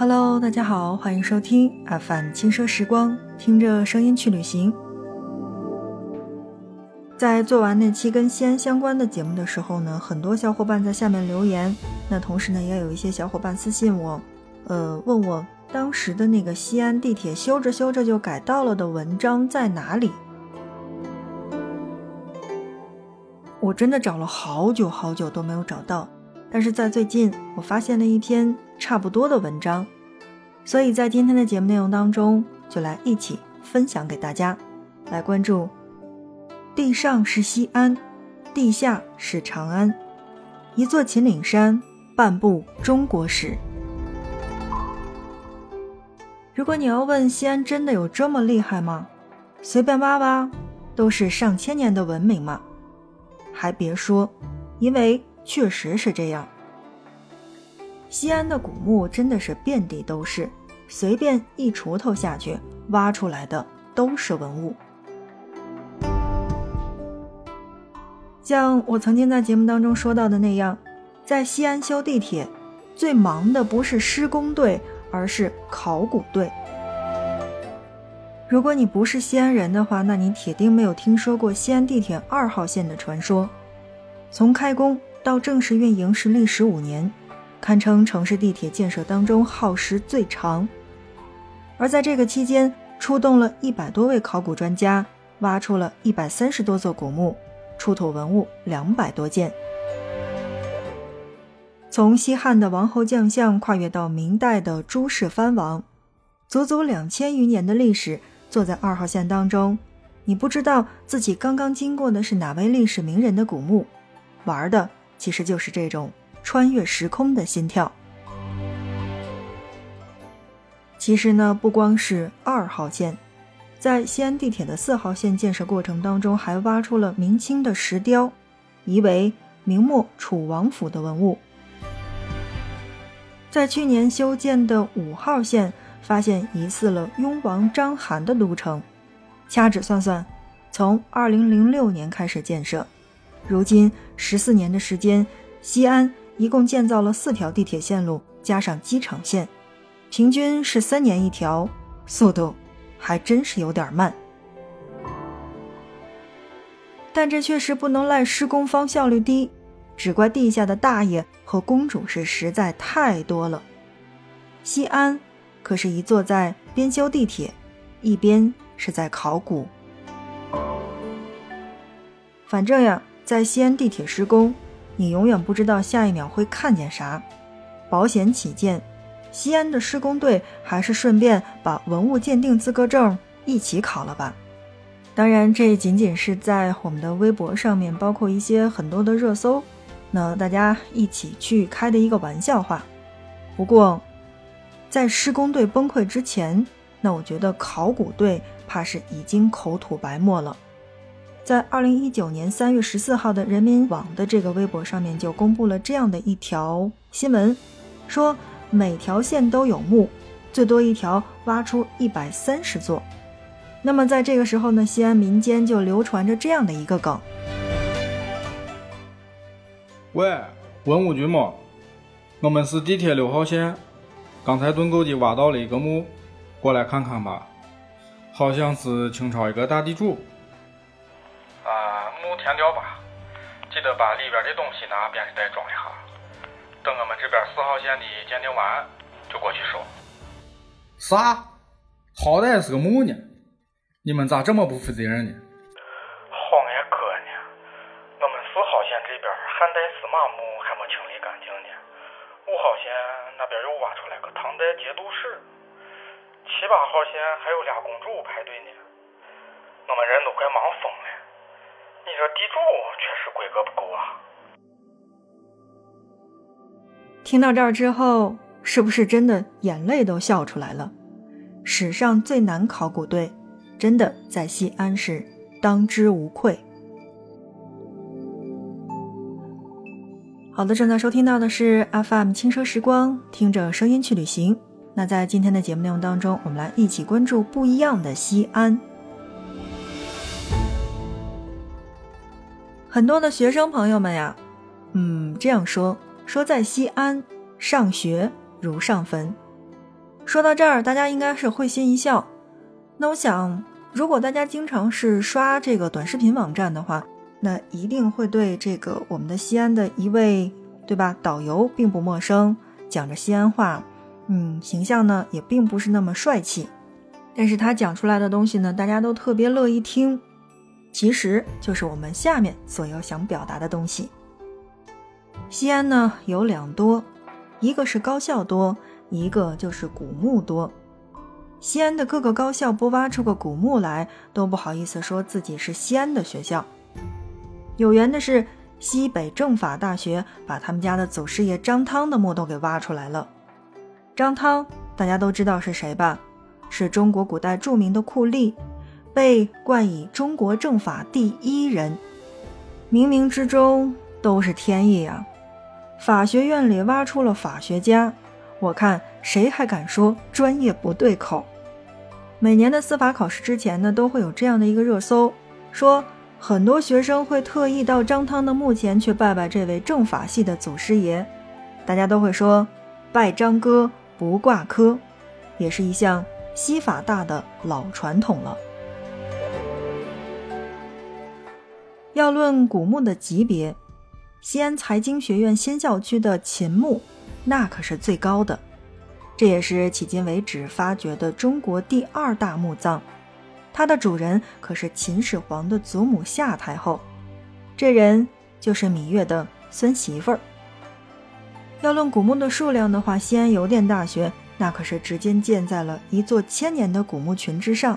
Hello，大家好，欢迎收听 FM 轻奢时光，听着声音去旅行。在做完那期跟西安相关的节目的时候呢，很多小伙伴在下面留言，那同时呢，也有一些小伙伴私信我，呃，问我当时的那个西安地铁修着修着就改道了的文章在哪里。我真的找了好久好久都没有找到，但是在最近我发现了一篇差不多的文章，所以在今天的节目内容当中就来一起分享给大家，来关注。地上是西安，地下是长安，一座秦岭山，半部中国史。如果你要问西安真的有这么厉害吗？随便挖挖，都是上千年的文明嘛。还别说，因为确实是这样。西安的古墓真的是遍地都是，随便一锄头下去，挖出来的都是文物。像我曾经在节目当中说到的那样，在西安修地铁，最忙的不是施工队，而是考古队。如果你不是西安人的话，那你铁定没有听说过西安地铁二号线的传说。从开工到正式运营是历时五年，堪称城市地铁建设当中耗时最长。而在这个期间，出动了一百多位考古专家，挖出了一百三十多座古墓，出土文物两百多件。从西汉的王侯将相，跨越到明代的诸氏藩王，足足两千余年的历史。坐在二号线当中，你不知道自己刚刚经过的是哪位历史名人的古墓，玩的其实就是这种穿越时空的心跳。其实呢，不光是二号线，在西安地铁的四号线建设过程当中，还挖出了明清的石雕，疑为明末楚王府的文物。在去年修建的五号线。发现疑似了雍王章邯的都城，掐指算算，从二零零六年开始建设，如今十四年的时间，西安一共建造了四条地铁线路，加上机场线，平均是三年一条，速度还真是有点慢。但这确实不能赖施工方效率低，只怪地下的大爷和公主是实在太多了。西安。可是，一座在边修地铁，一边是在考古。反正呀，在西安地铁施工，你永远不知道下一秒会看见啥。保险起见，西安的施工队还是顺便把文物鉴定资格证一起考了吧。当然，这仅仅是在我们的微博上面，包括一些很多的热搜，那大家一起去开的一个玩笑话。不过。在施工队崩溃之前，那我觉得考古队怕是已经口吐白沫了。在二零一九年三月十四号的人民网的这个微博上面就公布了这样的一条新闻，说每条线都有墓，最多一条挖出一百三十座。那么在这个时候呢，西安民间就流传着这样的一个梗：喂，文物局吗？我们是地铁六号线。刚才盾构机挖到了一个墓，过来看看吧，好像是清朝一个大地主。啊，墓填掉吧，记得把里边的东西拿编织袋装一下。等我们这边四号线的鉴定完，就过去收。啥？好歹是个墓呢，你们咋这么不负责任呢？晃眼哥呢？我们四号线这边汉代司马墓还没清理干净呢，五号线那边又挖出来个。唐代节度使，七八号线还有俩公主排队呢，我们人都快忙疯了。你说地主确实规格不够啊！听到这儿之后，是不是真的眼泪都笑出来了？史上最难考古队，真的在西安是当之无愧。好的，正在收听到的是 FM 轻奢时光，听着声音去旅行。那在今天的节目内容当中，我们来一起关注不一样的西安。很多的学生朋友们呀，嗯，这样说说在西安上学如上坟，说到这儿，大家应该是会心一笑。那我想，如果大家经常是刷这个短视频网站的话，那一定会对这个我们的西安的一位，对吧？导游并不陌生，讲着西安话，嗯，形象呢也并不是那么帅气，但是他讲出来的东西呢，大家都特别乐意听。其实就是我们下面所要想表达的东西。西安呢有两多，一个是高校多，一个就是古墓多。西安的各个高校不挖出个古墓来，都不好意思说自己是西安的学校。有缘的是，西北政法大学把他们家的祖师爷张汤的墓都给挖出来了。张汤大家都知道是谁吧？是中国古代著名的酷吏，被冠以中国政法第一人。冥冥之中都是天意啊！法学院里挖出了法学家，我看谁还敢说专业不对口？每年的司法考试之前呢，都会有这样的一个热搜，说。很多学生会特意到张汤的墓前去拜拜这位政法系的祖师爷，大家都会说拜张哥不挂科，也是一项西法大的老传统了。要论古墓的级别，西安财经学院新校区的秦墓，那可是最高的，这也是迄今为止发掘的中国第二大墓葬。它的主人可是秦始皇的祖母夏太后，这人就是芈月的孙媳妇儿。要论古墓的数量的话，西安邮电大学那可是直接建在了一座千年的古墓群之上。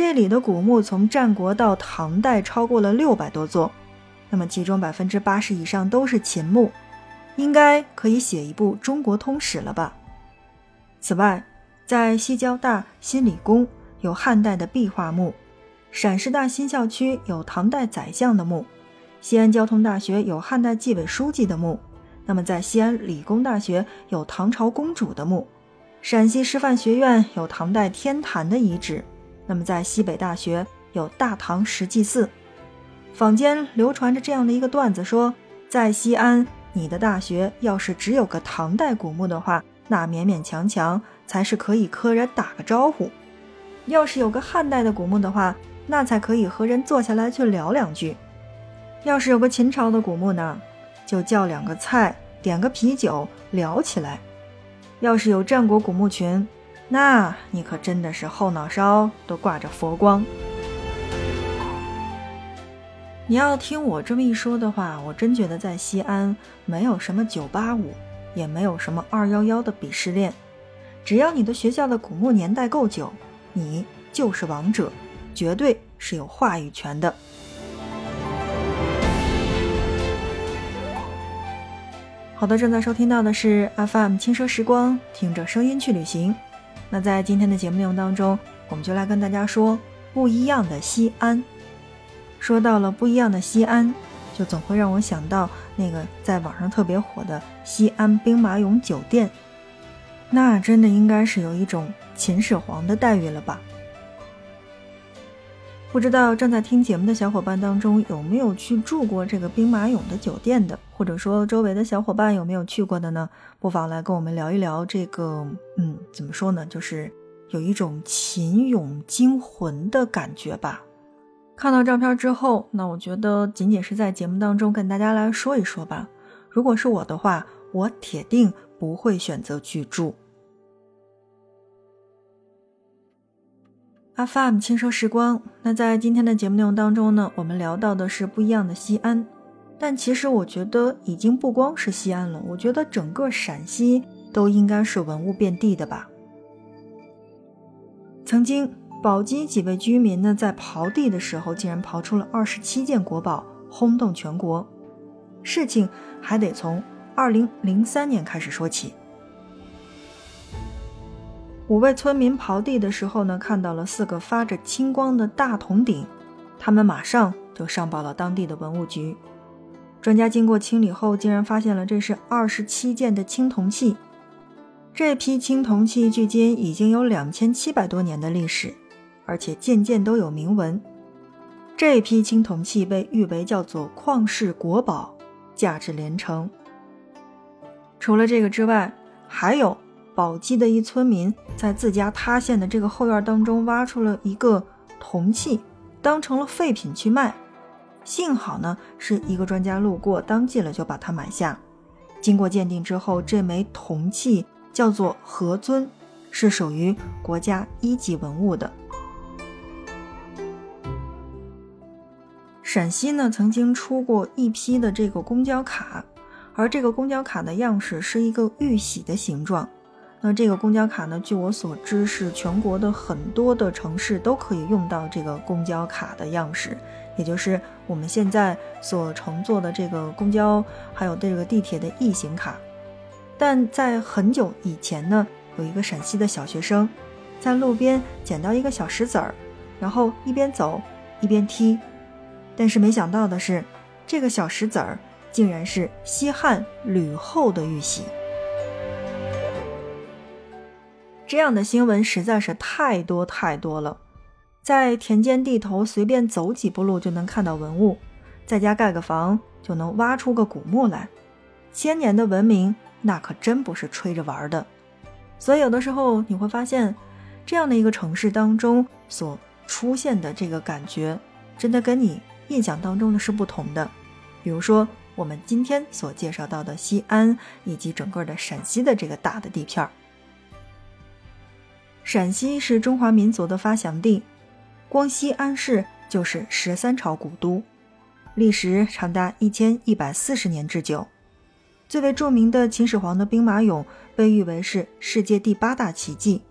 这里的古墓从战国到唐代超过了六百多座，那么其中百分之八十以上都是秦墓，应该可以写一部中国通史了吧？此外，在西交大新理工。有汉代的壁画墓，陕师大新校区有唐代宰相的墓，西安交通大学有汉代纪委书记的墓，那么在西安理工大学有唐朝公主的墓，陕西师范学院有唐代天坛的遗址，那么在西北大学有大唐石祭祀。坊间流传着这样的一个段子，说在西安，你的大学要是只有个唐代古墓的话，那勉勉强强才是可以和人打个招呼。要是有个汉代的古墓的话，那才可以和人坐下来去聊两句；要是有个秦朝的古墓呢，就叫两个菜，点个啤酒聊起来；要是有战国古墓群，那你可真的是后脑勺都挂着佛光。你要听我这么一说的话，我真觉得在西安没有什么九八五，也没有什么二幺幺的鄙视链，只要你的学校的古墓年代够久。你就是王者，绝对是有话语权的。好的，正在收听到的是 FM 轻奢时光，听着声音去旅行。那在今天的节目内容当中，我们就来跟大家说不一样的西安。说到了不一样的西安，就总会让我想到那个在网上特别火的西安兵马俑酒店。那真的应该是有一种。秦始皇的待遇了吧？不知道正在听节目的小伙伴当中有没有去住过这个兵马俑的酒店的，或者说周围的小伙伴有没有去过的呢？不妨来跟我们聊一聊这个，嗯，怎么说呢？就是有一种秦俑惊魂的感觉吧。看到照片之后，那我觉得仅仅是在节目当中跟大家来说一说吧。如果是我的话，我铁定不会选择去住。FM 轻奢时光。那在今天的节目内容当中呢，我们聊到的是不一样的西安。但其实我觉得已经不光是西安了，我觉得整个陕西都应该是文物遍地的吧。曾经宝鸡几位居民呢，在刨地的时候，竟然刨出了二十七件国宝，轰动全国。事情还得从二零零三年开始说起。五位村民刨地的时候呢，看到了四个发着青光的大铜鼎，他们马上就上报了当地的文物局。专家经过清理后，竟然发现了这是二十七件的青铜器。这批青铜器距今已经有两千七百多年的历史，而且件件都有铭文。这批青铜器被誉为叫做旷世国宝，价值连城。除了这个之外，还有。宝鸡的一村民在自家塌陷的这个后院当中挖出了一个铜器，当成了废品去卖。幸好呢，是一个专家路过，当即了就把它买下。经过鉴定之后，这枚铜器叫做何尊，是属于国家一级文物的。陕西呢，曾经出过一批的这个公交卡，而这个公交卡的样式是一个玉玺的形状。那这个公交卡呢，据我所知，是全国的很多的城市都可以用到这个公交卡的样式。也就是我们现在所乘坐的这个公交，还有这个地铁的异形卡，但在很久以前呢，有一个陕西的小学生，在路边捡到一个小石子儿，然后一边走一边踢，但是没想到的是，这个小石子儿竟然是西汉吕后的玉玺。这样的新闻实在是太多太多了。在田间地头随便走几步路就能看到文物，在家盖个房就能挖出个古墓来，千年的文明那可真不是吹着玩的。所以有的时候你会发现，这样的一个城市当中所出现的这个感觉，真的跟你印象当中的是不同的。比如说我们今天所介绍到的西安以及整个的陕西的这个大的地片儿，陕西是中华民族的发祥地。光西安市就是十三朝古都，历时长达一千一百四十年之久。最为著名的秦始皇的兵马俑被誉为是世界第八大奇迹。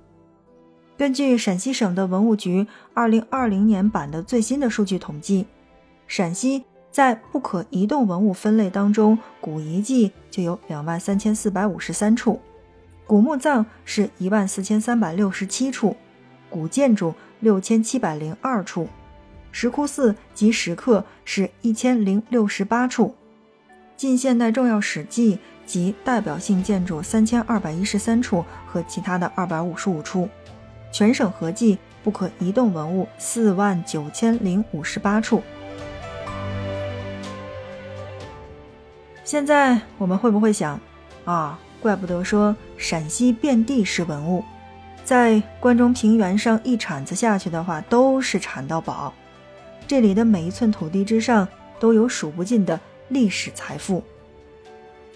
根据陕西省的文物局二零二零年版的最新的数据统计，陕西在不可移动文物分类当中，古遗迹就有两万三千四百五十三处，古墓葬是一万四千三百六十七处，古建筑。六千七百零二处，石窟寺及石刻是一千零六十八处，近现代重要史迹及代表性建筑三千二百一十三处和其他的二百五十五处，全省合计不可移动文物四万九千零五十八处。现在我们会不会想，啊，怪不得说陕西遍地是文物。在关中平原上一铲子下去的话，都是铲到宝。这里的每一寸土地之上都有数不尽的历史财富。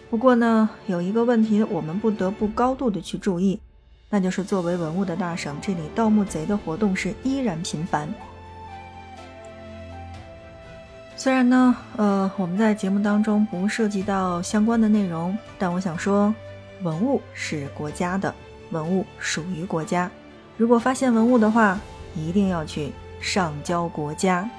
不过呢，有一个问题我们不得不高度的去注意，那就是作为文物的大省，这里盗墓贼的活动是依然频繁。虽然呢，呃，我们在节目当中不涉及到相关的内容，但我想说，文物是国家的。文物属于国家，如果发现文物的话，一定要去上交国家。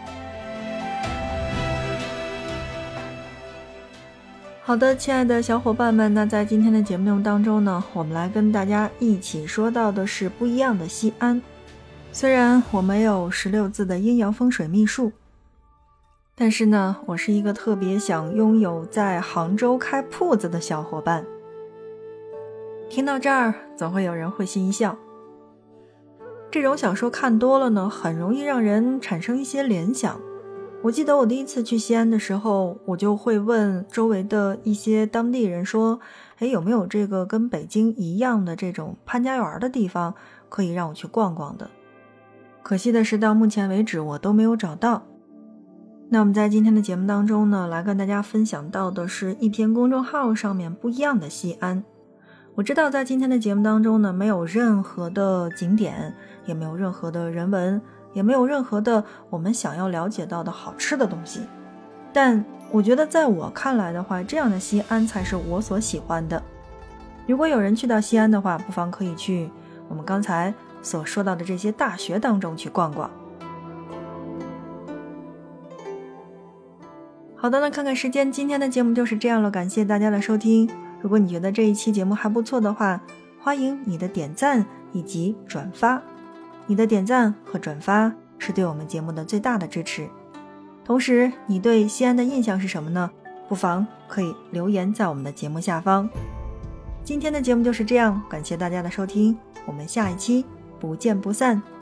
好的，亲爱的小伙伴们，那在今天的节目当中呢，我们来跟大家一起说到的是不一样的西安。虽然我没有十六字的阴阳风水秘术，但是呢，我是一个特别想拥有在杭州开铺子的小伙伴。听到这儿，总会有人会心一笑。这种小说看多了呢，很容易让人产生一些联想。我记得我第一次去西安的时候，我就会问周围的一些当地人说：“哎，有没有这个跟北京一样的这种潘家园的地方可以让我去逛逛的？”可惜的是，到目前为止我都没有找到。那我们在今天的节目当中呢，来跟大家分享到的是一篇公众号上面不一样的西安。我知道，在今天的节目当中呢，没有任何的景点，也没有任何的人文，也没有任何的我们想要了解到的好吃的东西。但我觉得，在我看来的话，这样的西安才是我所喜欢的。如果有人去到西安的话，不妨可以去我们刚才所说到的这些大学当中去逛逛。好的，那看看时间，今天的节目就是这样了，感谢大家的收听。如果你觉得这一期节目还不错的话，欢迎你的点赞以及转发。你的点赞和转发是对我们节目的最大的支持。同时，你对西安的印象是什么呢？不妨可以留言在我们的节目下方。今天的节目就是这样，感谢大家的收听，我们下一期不见不散。